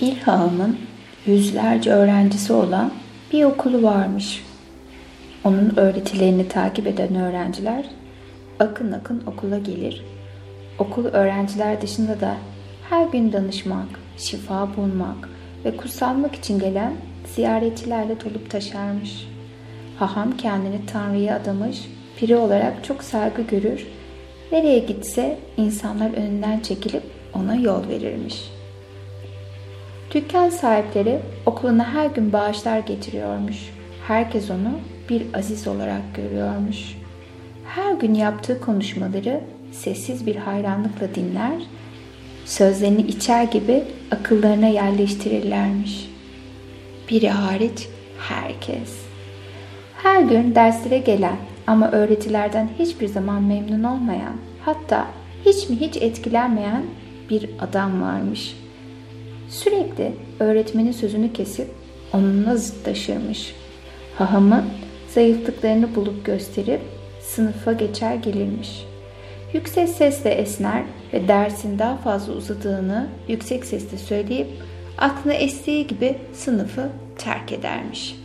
Bir hahamın yüzlerce öğrencisi olan bir okulu varmış. Onun öğretilerini takip eden öğrenciler akın akın okula gelir. Okul öğrenciler dışında da her gün danışmak, şifa bulmak ve kutsanmak için gelen ziyaretçilerle dolup taşarmış. Haham kendini Tanrı'ya adamış, piri olarak çok saygı görür, nereye gitse insanlar önünden çekilip ona yol verirmiş.'' Dükkan sahipleri okuluna her gün bağışlar getiriyormuş. Herkes onu bir aziz olarak görüyormuş. Her gün yaptığı konuşmaları sessiz bir hayranlıkla dinler, sözlerini içer gibi akıllarına yerleştirirlermiş. Biri hariç herkes. Her gün derslere gelen ama öğretilerden hiçbir zaman memnun olmayan, hatta hiç mi hiç etkilenmeyen bir adam varmış.'' Sürekli öğretmenin sözünü kesip onunla zıtlaşırmış. Hahamın zayıflıklarını bulup gösterip sınıfa geçer gelirmiş. Yüksek sesle esner ve dersin daha fazla uzadığını yüksek sesle söyleyip aklına estiği gibi sınıfı terk edermiş.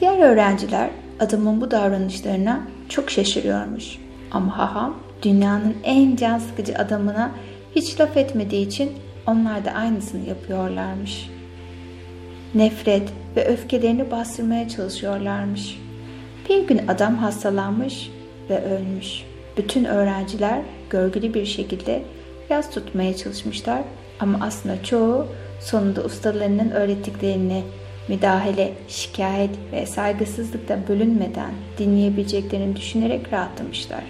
Diğer öğrenciler adamın bu davranışlarına çok şaşırıyormuş. Ama haham dünyanın en can sıkıcı adamına hiç laf etmediği için onlar da aynısını yapıyorlarmış. Nefret ve öfkelerini bastırmaya çalışıyorlarmış. Bir gün adam hastalanmış ve ölmüş. Bütün öğrenciler görgülü bir şekilde yaz tutmaya çalışmışlar ama aslında çoğu sonunda ustalarının öğrettiklerini müdahale, şikayet ve saygısızlıkta bölünmeden dinleyebileceklerini düşünerek rahatlamışlar.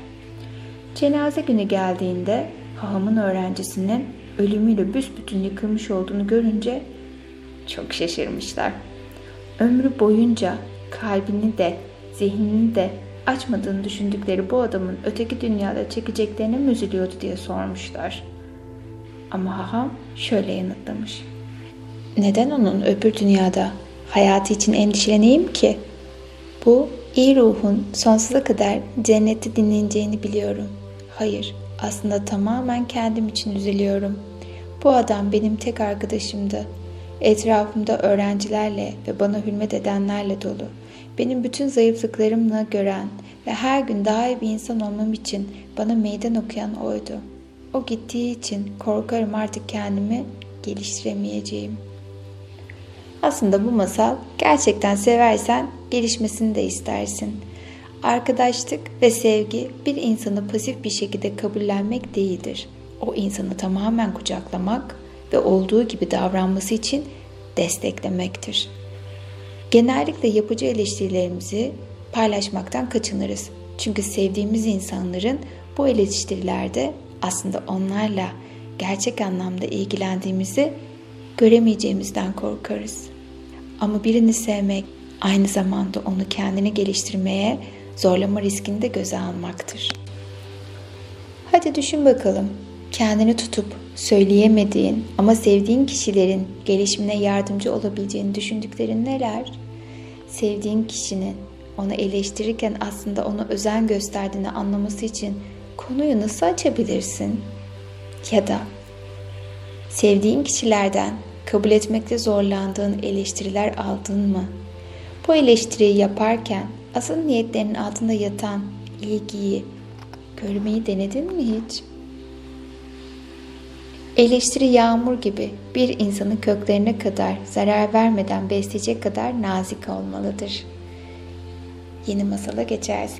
Cenaze günü geldiğinde hahamın öğrencisinin ölümüyle büsbütün yıkılmış olduğunu görünce çok şaşırmışlar. Ömrü boyunca kalbini de zihnini de açmadığını düşündükleri bu adamın öteki dünyada çekeceklerine mi üzülüyordu diye sormuşlar. Ama haham şöyle yanıtlamış. Neden onun öbür dünyada hayatı için endişeleneyim ki? Bu iyi ruhun sonsuza kadar cennette dinleneceğini biliyorum. Hayır, aslında tamamen kendim için üzülüyorum. Bu adam benim tek arkadaşımdı. Etrafımda öğrencilerle ve bana hürmet edenlerle dolu. Benim bütün zayıflıklarımla gören ve her gün daha iyi bir insan olmam için bana meydan okuyan oydu. O gittiği için korkarım artık kendimi geliştiremeyeceğim. Aslında bu masal gerçekten seversen gelişmesini de istersin.'' Arkadaşlık ve sevgi bir insanı pasif bir şekilde kabullenmek değildir. O insanı tamamen kucaklamak ve olduğu gibi davranması için desteklemektir. Genellikle yapıcı eleştirilerimizi paylaşmaktan kaçınırız. Çünkü sevdiğimiz insanların bu eleştirilerde aslında onlarla gerçek anlamda ilgilendiğimizi göremeyeceğimizden korkarız. Ama birini sevmek aynı zamanda onu kendini geliştirmeye zorlama riskini de göze almaktır. Hadi düşün bakalım. Kendini tutup söyleyemediğin ama sevdiğin kişilerin gelişimine yardımcı olabileceğini düşündüklerin neler? Sevdiğin kişinin onu eleştirirken aslında ona özen gösterdiğini anlaması için konuyu nasıl açabilirsin? Ya da sevdiğin kişilerden kabul etmekte zorlandığın eleştiriler aldın mı? Bu eleştiriyi yaparken asıl niyetlerinin altında yatan ilgiyi görmeyi denedin mi hiç? Eleştiri yağmur gibi bir insanın köklerine kadar zarar vermeden besleyecek kadar nazik olmalıdır. Yeni masala geçeriz.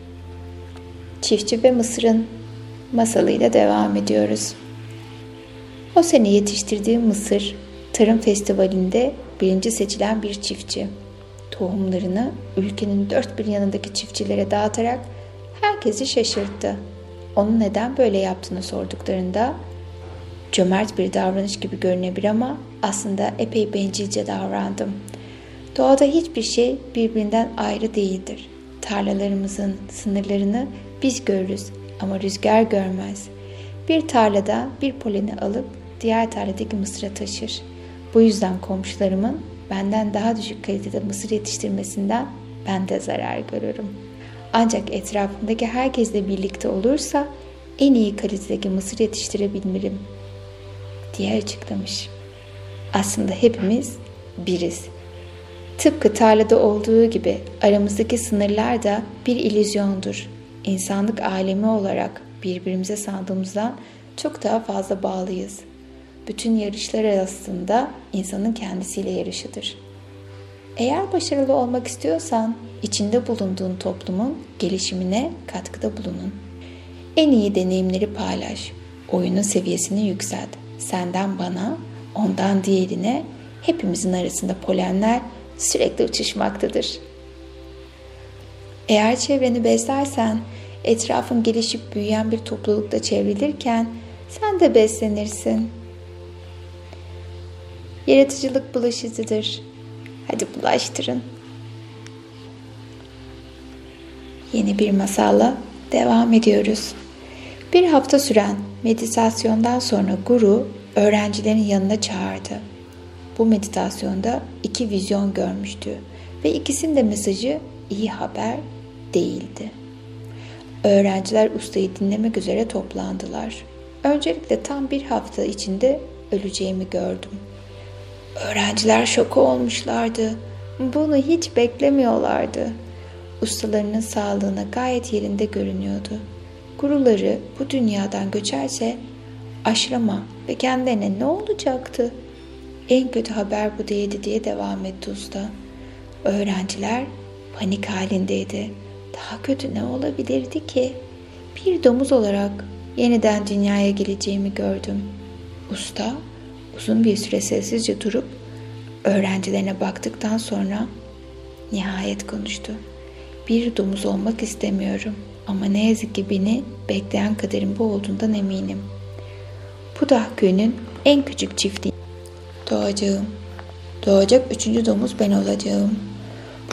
Çiftçi ve Mısır'ın masalıyla devam ediyoruz. O sene yetiştirdiği Mısır Tarım Festivali'nde birinci seçilen bir çiftçi tohumlarını ülkenin dört bir yanındaki çiftçilere dağıtarak herkesi şaşırttı. Onun neden böyle yaptığını sorduklarında cömert bir davranış gibi görünebilir ama aslında epey bencilce davrandım. Doğada hiçbir şey birbirinden ayrı değildir. Tarlalarımızın sınırlarını biz görürüz ama rüzgar görmez. Bir tarlada bir poleni alıp diğer tarladaki mısıra taşır. Bu yüzden komşularımın benden daha düşük kalitede mısır yetiştirmesinden ben de zarar görürüm. Ancak etrafımdaki herkesle birlikte olursa en iyi kalitedeki mısır yetiştirebilirim. diye açıklamış. Aslında hepimiz biriz. Tıpkı tarlada olduğu gibi aramızdaki sınırlar da bir illüzyondur. İnsanlık alemi olarak birbirimize sandığımızdan çok daha fazla bağlıyız. Bütün yarışlar aslında insanın kendisiyle yarışıdır. Eğer başarılı olmak istiyorsan içinde bulunduğun toplumun gelişimine katkıda bulunun. En iyi deneyimleri paylaş. Oyunun seviyesini yükselt. Senden bana, ondan diğerine hepimizin arasında polenler sürekli uçuşmaktadır. Eğer çevreni beslersen, etrafın gelişip büyüyen bir toplulukta çevrilirken sen de beslenirsin. Yaratıcılık bulaşıcıdır. Hadi bulaştırın. Yeni bir masalla devam ediyoruz. Bir hafta süren meditasyondan sonra guru öğrencilerin yanına çağırdı. Bu meditasyonda iki vizyon görmüştü ve ikisinin de mesajı iyi haber değildi. Öğrenciler ustayı dinlemek üzere toplandılar. Öncelikle tam bir hafta içinde öleceğimi gördüm. Öğrenciler şoku olmuşlardı. Bunu hiç beklemiyorlardı. Ustalarının sağlığına gayet yerinde görünüyordu. Guruları bu dünyadan göçerse aşrama ve kendine ne olacaktı? En kötü haber bu değildi diye devam etti usta. Öğrenciler panik halindeydi. Daha kötü ne olabilirdi ki? Bir domuz olarak yeniden dünyaya geleceğimi gördüm. Usta uzun bir süre sessizce durup öğrencilerine baktıktan sonra nihayet konuştu. Bir domuz olmak istemiyorum ama ne yazık ki beni bekleyen kaderin bu olduğundan eminim. Bu da köyünün en küçük çifti. Doğacağım. Doğacak üçüncü domuz ben olacağım.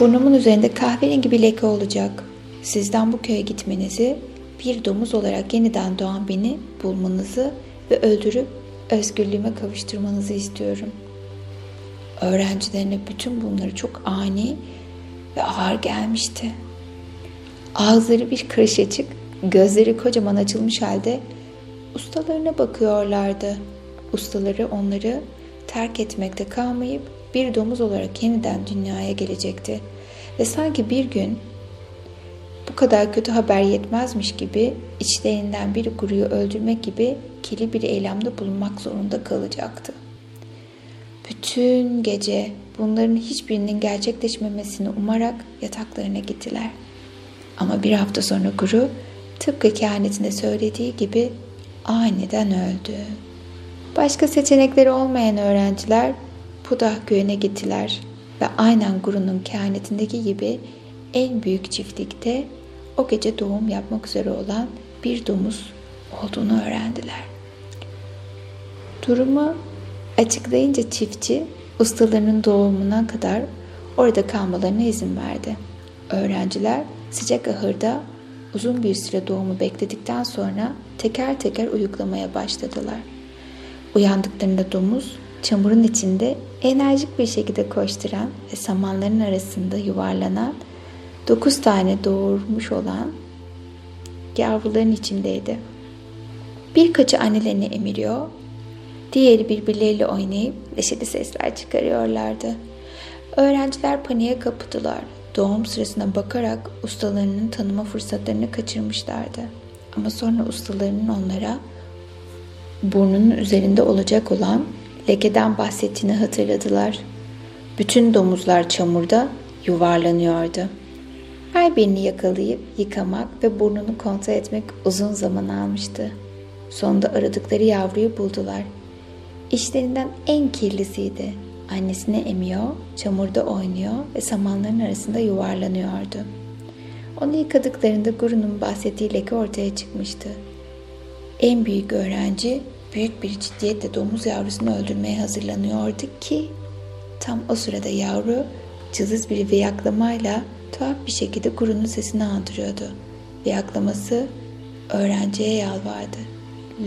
Burnumun üzerinde kahverengi bir leke olacak. Sizden bu köye gitmenizi, bir domuz olarak yeniden doğan beni bulmanızı ve öldürüp özgürlüğüme kavuşturmanızı istiyorum. Öğrencilerine bütün bunları çok ani ve ağır gelmişti. Ağızları bir karış açık, gözleri kocaman açılmış halde ustalarına bakıyorlardı. Ustaları onları terk etmekte kalmayıp bir domuz olarak yeniden dünyaya gelecekti. Ve sanki bir gün bu kadar kötü haber yetmezmiş gibi içlerinden bir guruyu öldürmek gibi kili bir eylemde bulunmak zorunda kalacaktı. Bütün gece bunların hiçbirinin gerçekleşmemesini umarak yataklarına gittiler. Ama bir hafta sonra guru tıpkı kehanetinde söylediği gibi aniden öldü. Başka seçenekleri olmayan öğrenciler Pudah köyüne gittiler ve aynen Guru'nun kehanetindeki gibi en büyük çiftlikte o gece doğum yapmak üzere olan bir domuz olduğunu öğrendiler. Durumu açıklayınca çiftçi ustalarının doğumuna kadar orada kalmalarına izin verdi. Öğrenciler sıcak ahırda uzun bir süre doğumu bekledikten sonra teker teker uyuklamaya başladılar. Uyandıklarında domuz çamurun içinde enerjik bir şekilde koşturan ve samanların arasında yuvarlanan dokuz tane doğurmuş olan yavruların içindeydi. Birkaçı annelerini emiriyor, diğeri birbirleriyle oynayıp neşeli sesler çıkarıyorlardı. Öğrenciler paniğe kapıdılar. Doğum sırasına bakarak ustalarının tanıma fırsatlarını kaçırmışlardı. Ama sonra ustalarının onlara burnunun üzerinde olacak olan lekeden bahsettiğini hatırladılar. Bütün domuzlar çamurda yuvarlanıyordu. Her birini yakalayıp yıkamak ve burnunu kontrol etmek uzun zaman almıştı. Sonunda aradıkları yavruyu buldular. İşlerinden en kirlisiydi. Annesine emiyor, çamurda oynuyor ve samanların arasında yuvarlanıyordu. Onu yıkadıklarında Guru'nun bahsettiği leke ortaya çıkmıştı. En büyük öğrenci büyük bir ciddiyetle domuz yavrusunu öldürmeye hazırlanıyordu ki tam o sırada yavru cılız bir viyaklamayla tuhaf bir şekilde Guru'nun sesini andırıyordu. Viyaklaması öğrenciye yalvardı.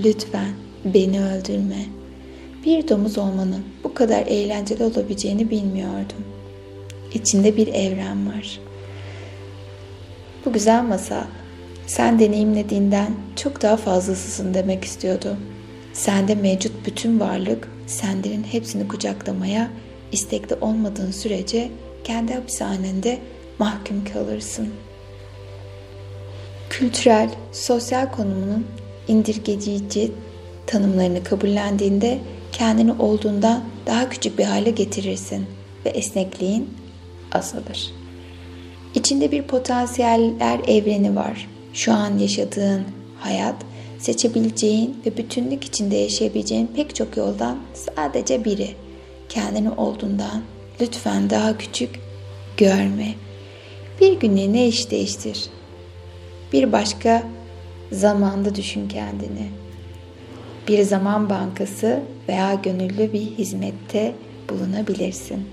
Lütfen beni öldürme. Bir domuz olmanın bu kadar eğlenceli olabileceğini bilmiyordum. İçinde bir evren var. Bu güzel masal sen deneyimlediğinden çok daha fazlasısın demek istiyordu. Sende mevcut bütün varlık sendenin hepsini kucaklamaya istekli olmadığın sürece kendi hapishanende mahkum kalırsın. Kültürel, sosyal konumunun indirgecici tanımlarını kabullendiğinde kendini olduğundan daha küçük bir hale getirirsin ve esnekliğin azalır. İçinde bir potansiyeller evreni var. Şu an yaşadığın hayat seçebileceğin ve bütünlük içinde yaşayabileceğin pek çok yoldan sadece biri. Kendini olduğundan lütfen daha küçük görme. Bir günlüğüne iş değiştir. Bir başka zamanda düşün kendini. Bir zaman bankası veya gönüllü bir hizmette bulunabilirsin.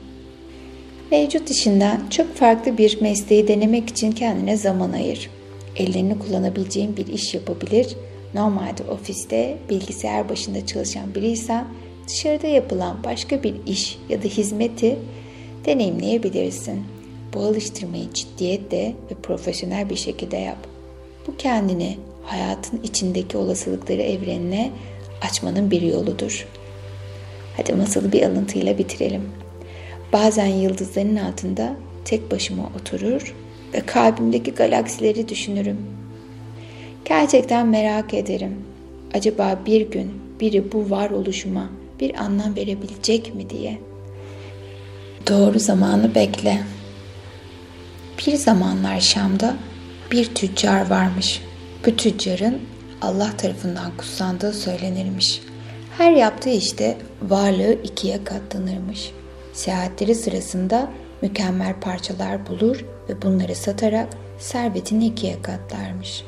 Mevcut işinden çok farklı bir mesleği denemek için kendine zaman ayır. Ellerini kullanabileceğin bir iş yapabilir. Normalde ofiste bilgisayar başında çalışan biriysen dışarıda yapılan başka bir iş ya da hizmeti deneyimleyebilirsin. Bu alıştırmayı ciddiyetle ve profesyonel bir şekilde yap. Bu kendini hayatın içindeki olasılıkları evrenine açmanın bir yoludur. Hadi masalı bir alıntıyla bitirelim. Bazen yıldızların altında tek başıma oturur ve kalbimdeki galaksileri düşünürüm. Gerçekten merak ederim. Acaba bir gün biri bu varoluşuma bir anlam verebilecek mi diye. Doğru zamanı bekle. Bir zamanlar Şam'da bir tüccar varmış. Bu tüccarın Allah tarafından kutsandığı söylenirmiş. Her yaptığı işte varlığı ikiye katlanırmış. Seyahatleri sırasında mükemmel parçalar bulur ve bunları satarak servetini ikiye katlarmış.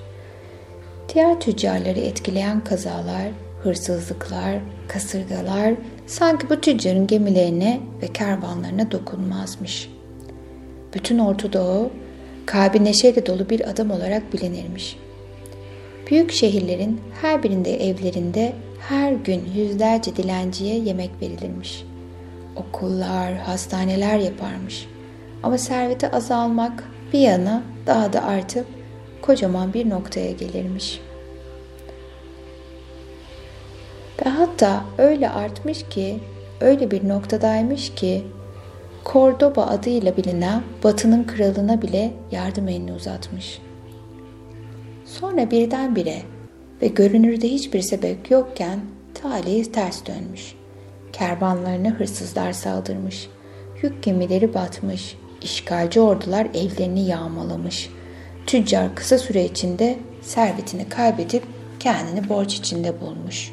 Diğer tüccarları etkileyen kazalar, hırsızlıklar, kasırgalar sanki bu tüccarın gemilerine ve kervanlarına dokunmazmış. Bütün Orta Doğu kalbi neşeyle dolu bir adam olarak bilinirmiş. Büyük şehirlerin her birinde evlerinde her gün yüzlerce dilenciye yemek verilirmiş. Okullar, hastaneler yaparmış. Ama serveti azalmak bir yana daha da artıp kocaman bir noktaya gelirmiş. Ve hatta öyle artmış ki, öyle bir noktadaymış ki Cordoba adıyla bilinen Batı'nın kralına bile yardım elini uzatmış. Sonra birdenbire ve görünürde hiçbir sebep yokken talihi ters dönmüş. Kervanlarına hırsızlar saldırmış. Yük gemileri batmış. İşgalci ordular evlerini yağmalamış. Tüccar kısa süre içinde servetini kaybedip kendini borç içinde bulmuş.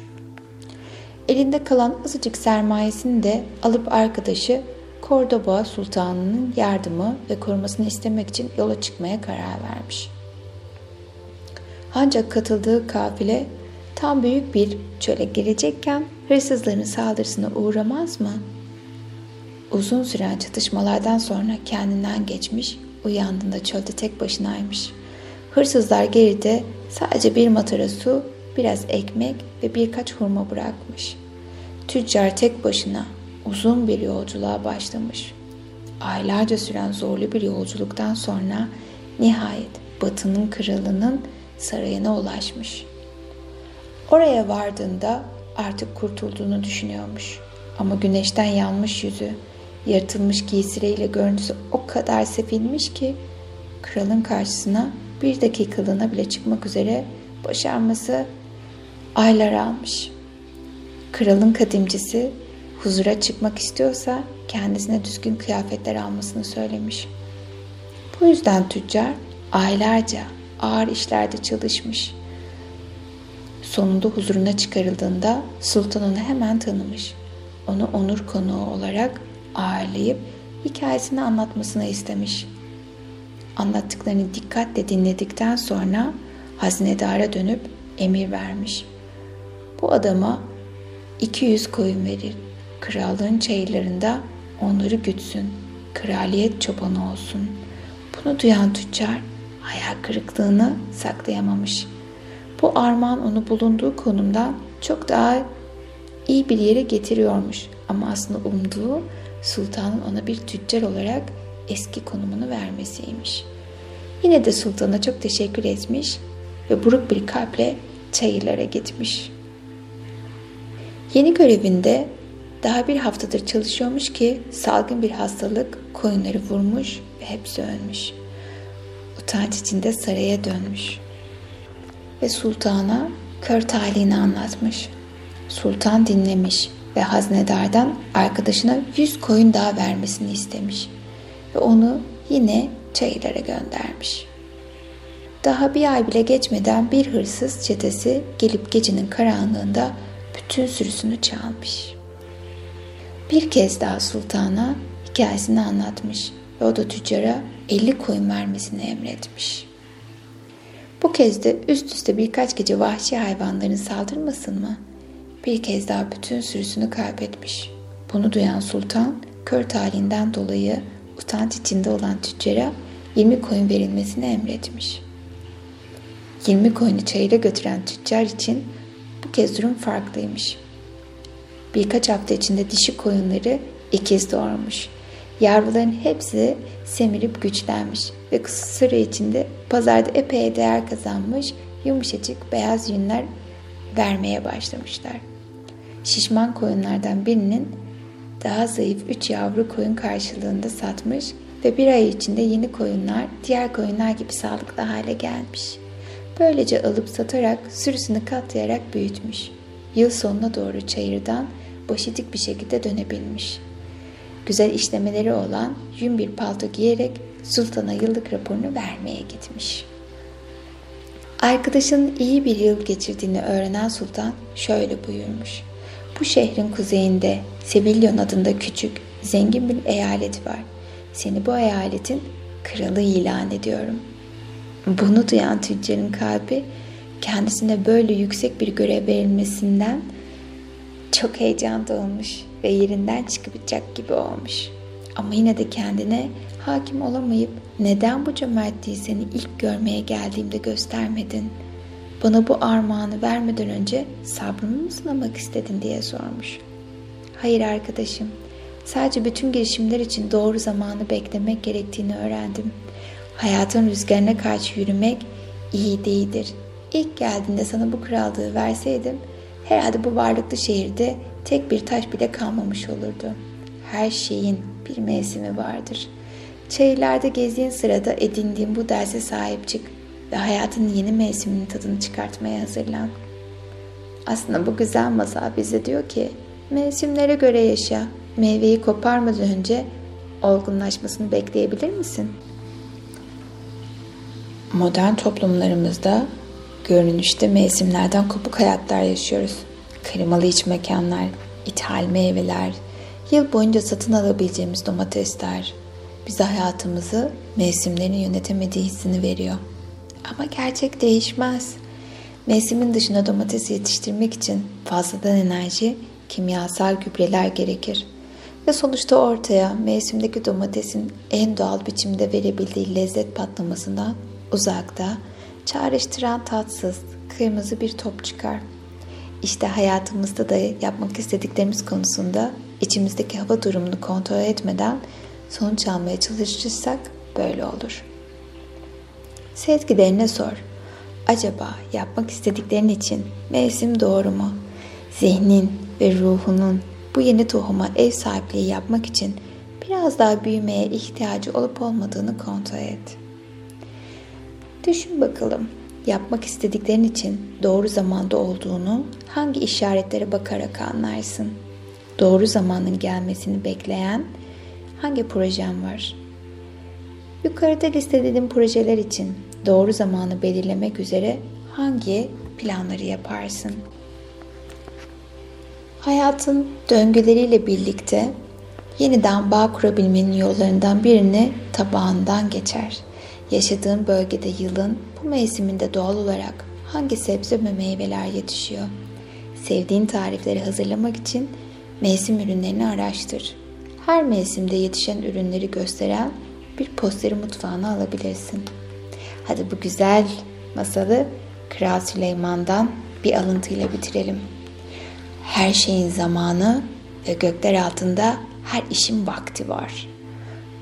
Elinde kalan azıcık sermayesini de alıp arkadaşı Cordoba Sultanı'nın yardımı ve korumasını istemek için yola çıkmaya karar vermiş. Ancak katıldığı kafile tam büyük bir çöle girecekken hırsızların saldırısına uğramaz mı? Uzun süren çatışmalardan sonra kendinden geçmiş, uyandığında çölde tek başınaymış. Hırsızlar geride sadece bir matara su, biraz ekmek ve birkaç hurma bırakmış. Tüccar tek başına uzun bir yolculuğa başlamış. Aylarca süren zorlu bir yolculuktan sonra nihayet Batı'nın kralının sarayına ulaşmış. Oraya vardığında artık kurtulduğunu düşünüyormuş. Ama güneşten yanmış yüzü, yırtılmış giysileriyle görüntüsü o kadar sefilmiş ki kralın karşısına bir dakikalığına bile çıkmak üzere başarması aylar almış. Kralın kadimcisi huzura çıkmak istiyorsa kendisine düzgün kıyafetler almasını söylemiş. Bu yüzden tüccar aylarca ağır işlerde çalışmış. Sonunda huzuruna çıkarıldığında sultan onu hemen tanımış. Onu onur konuğu olarak ağırlayıp hikayesini anlatmasını istemiş. Anlattıklarını dikkatle dinledikten sonra hazinedara dönüp emir vermiş. Bu adama 200 koyun verir. Krallığın çayırlarında onları gütsün. Kraliyet çobanı olsun. Bunu duyan tüccar hayal kırıklığını saklayamamış. Bu armağan onu bulunduğu konumda çok daha iyi bir yere getiriyormuş. Ama aslında umduğu sultanın ona bir tüccar olarak eski konumunu vermesiymiş. Yine de sultana çok teşekkür etmiş ve buruk bir kalple çayırlara gitmiş. Yeni görevinde daha bir haftadır çalışıyormuş ki salgın bir hastalık koyunları vurmuş ve hepsi ölmüş. Utanç içinde saraya dönmüş. Ve sultana kör talihini anlatmış. Sultan dinlemiş ve haznedardan arkadaşına yüz koyun daha vermesini istemiş. Ve onu yine çayırlara göndermiş. Daha bir ay bile geçmeden bir hırsız çetesi gelip gecenin karanlığında bütün sürüsünü çalmış. Bir kez daha sultana hikayesini anlatmış ve o da tüccara 50 koyun vermesini emretmiş. Bu kez de üst üste birkaç gece vahşi hayvanların saldırmasın mı? Bir kez daha bütün sürüsünü kaybetmiş. Bunu duyan sultan kör talihinden dolayı utanç içinde olan tüccara 20 koyun verilmesini emretmiş. 20 koyunu çayıra götüren tüccar için bu kez durum farklıymış. Birkaç hafta içinde dişi koyunları ikiz doğurmuş. Yavruların hepsi semirip güçlenmiş ve kısa süre içinde pazarda epey değer kazanmış yumuşacık beyaz yünler vermeye başlamışlar. Şişman koyunlardan birinin daha zayıf 3 yavru koyun karşılığında satmış ve bir ay içinde yeni koyunlar diğer koyunlar gibi sağlıklı hale gelmiş. Böylece alıp satarak sürüsünü katlayarak büyütmüş. Yıl sonuna doğru çayırdan boşitik bir şekilde dönebilmiş. Güzel işlemeleri olan yün bir palto giyerek sultana yıllık raporunu vermeye gitmiş. Arkadaşının iyi bir yıl geçirdiğini öğrenen sultan şöyle buyurmuş. Bu şehrin kuzeyinde Sevilyon adında küçük, zengin bir eyalet var. Seni bu eyaletin kralı ilan ediyorum. Bunu duyan tüccarın kalbi kendisine böyle yüksek bir görev verilmesinden çok heyecan dolmuş ve yerinden çıkacak gibi olmuş. Ama yine de kendine hakim olamayıp neden bu cömertliği seni ilk görmeye geldiğimde göstermedin? Bana bu armağanı vermeden önce sabrımı mı sınamak istedin diye sormuş. Hayır arkadaşım, sadece bütün girişimler için doğru zamanı beklemek gerektiğini öğrendim. Hayatın rüzgarına karşı yürümek iyi değildir. İlk geldiğinde sana bu krallığı verseydim herhalde bu varlıklı şehirde tek bir taş bile kalmamış olurdu. Her şeyin bir mevsimi vardır. Çayırlarda gezdiğin sırada edindiğin bu derse sahip çık ve hayatın yeni mevsiminin tadını çıkartmaya hazırlan. Aslında bu güzel masal bize diyor ki mevsimlere göre yaşa, meyveyi koparmadan önce olgunlaşmasını bekleyebilir misin? Modern toplumlarımızda görünüşte mevsimlerden kopuk hayatlar yaşıyoruz. Klimalı iç mekanlar, ithal meyveler, yıl boyunca satın alabileceğimiz domatesler bize hayatımızı mevsimlerin yönetemediği hissini veriyor. Ama gerçek değişmez. Mevsimin dışında domates yetiştirmek için fazladan enerji, kimyasal gübreler gerekir. Ve sonuçta ortaya mevsimdeki domatesin en doğal biçimde verebildiği lezzet patlamasından uzakta, çağrıştıran tatsız, kırmızı bir top çıkar. İşte hayatımızda da yapmak istediklerimiz konusunda içimizdeki hava durumunu kontrol etmeden sonuç almaya çalışırsak böyle olur. Sezgilerine sor. Acaba yapmak istediklerin için mevsim doğru mu? Zihnin ve ruhunun bu yeni tohuma ev sahipliği yapmak için biraz daha büyümeye ihtiyacı olup olmadığını kontrol et. Düşün bakalım yapmak istediklerin için doğru zamanda olduğunu hangi işaretlere bakarak anlarsın? Doğru zamanın gelmesini bekleyen hangi projen var? Yukarıda listelediğim projeler için doğru zamanı belirlemek üzere hangi planları yaparsın? Hayatın döngüleriyle birlikte yeniden bağ kurabilmenin yollarından birini tabağından geçer. Yaşadığın bölgede yılın bu mevsiminde doğal olarak hangi sebze ve meyveler yetişiyor? Sevdiğin tarifleri hazırlamak için mevsim ürünlerini araştır. Her mevsimde yetişen ürünleri gösteren bir posteri mutfağına alabilirsin. Hadi bu güzel masalı Kral Süleyman'dan bir alıntıyla bitirelim. Her şeyin zamanı ve gökler altında her işin vakti var.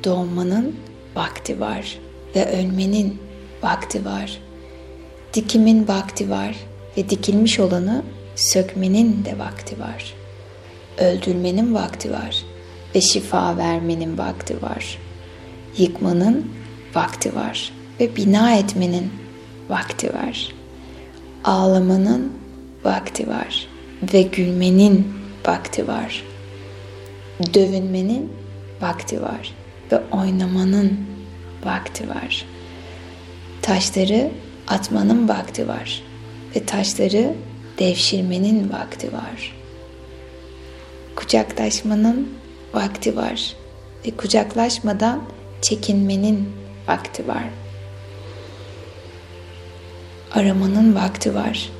Doğmanın vakti var ve ölmenin vakti var. Dikimin vakti var ve dikilmiş olanı sökmenin de vakti var.'' Öldürmenin vakti var ve şifa vermenin vakti var. Yıkmanın vakti var ve bina etmenin vakti var. Ağlamanın vakti var ve gülmenin vakti var. Dövünmenin vakti var ve oynamanın vakti var. Taşları atmanın vakti var ve taşları devşirmenin vakti var. Kucaklaşmanın vakti var ve kucaklaşmadan çekinmenin vakti var. Aramanın vakti var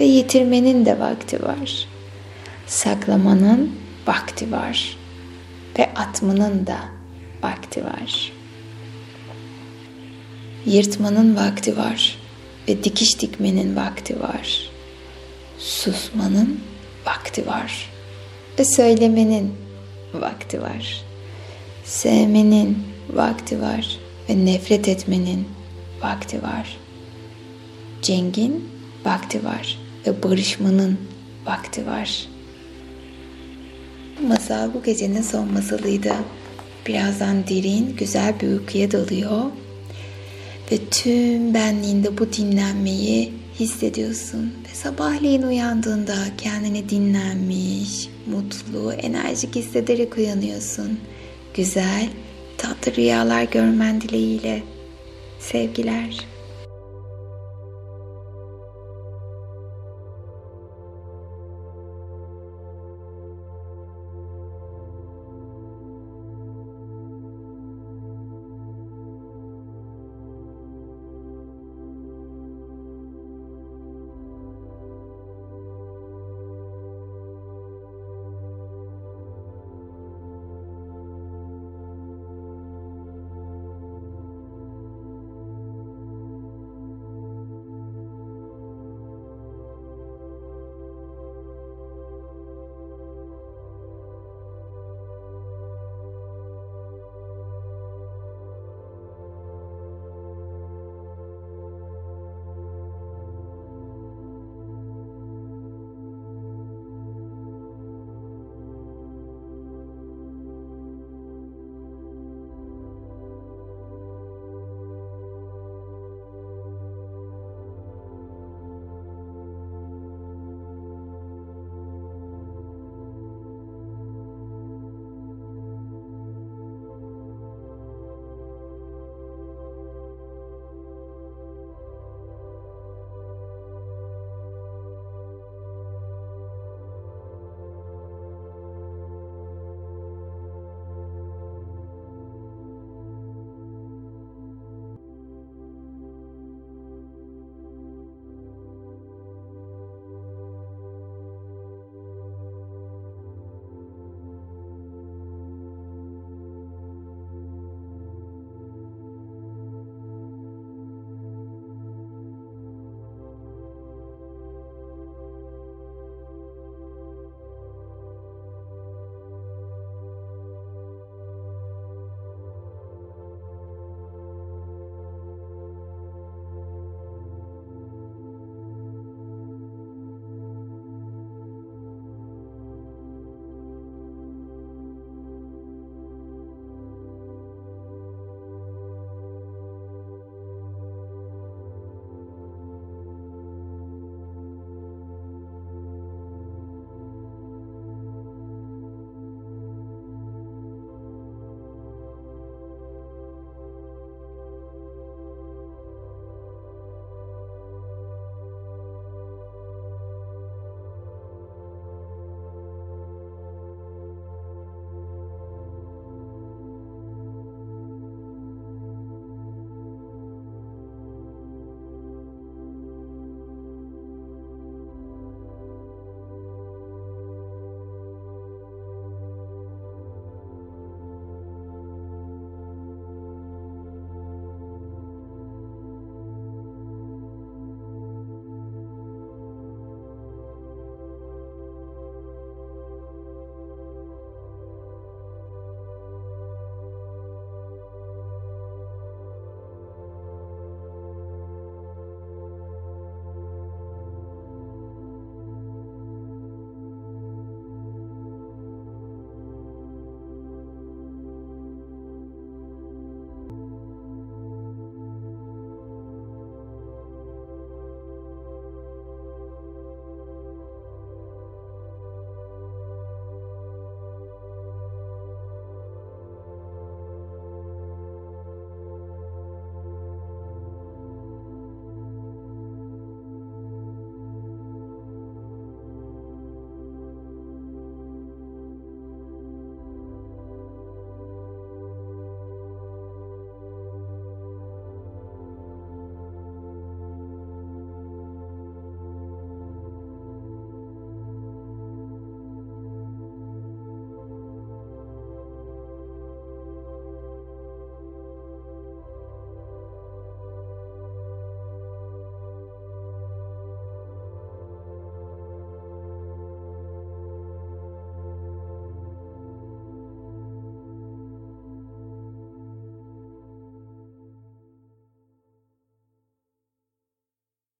ve yitirmenin de vakti var. Saklamanın vakti var ve atmanın da vakti var. Yırtmanın vakti var ve dikiş dikmenin vakti var. Susmanın vakti var ve söylemenin vakti var. Sevmenin vakti var ve nefret etmenin vakti var. Cengin vakti var ve barışmanın vakti var. Masal bu gecenin son masalıydı. Birazdan derin, güzel bir uykuya dalıyor. Ve tüm benliğinde bu dinlenmeyi hissediyorsun. Ve sabahleyin uyandığında kendini dinlenmiş, mutlu, enerjik hissederek uyanıyorsun. Güzel, tatlı rüyalar görmen dileğiyle. Sevgiler.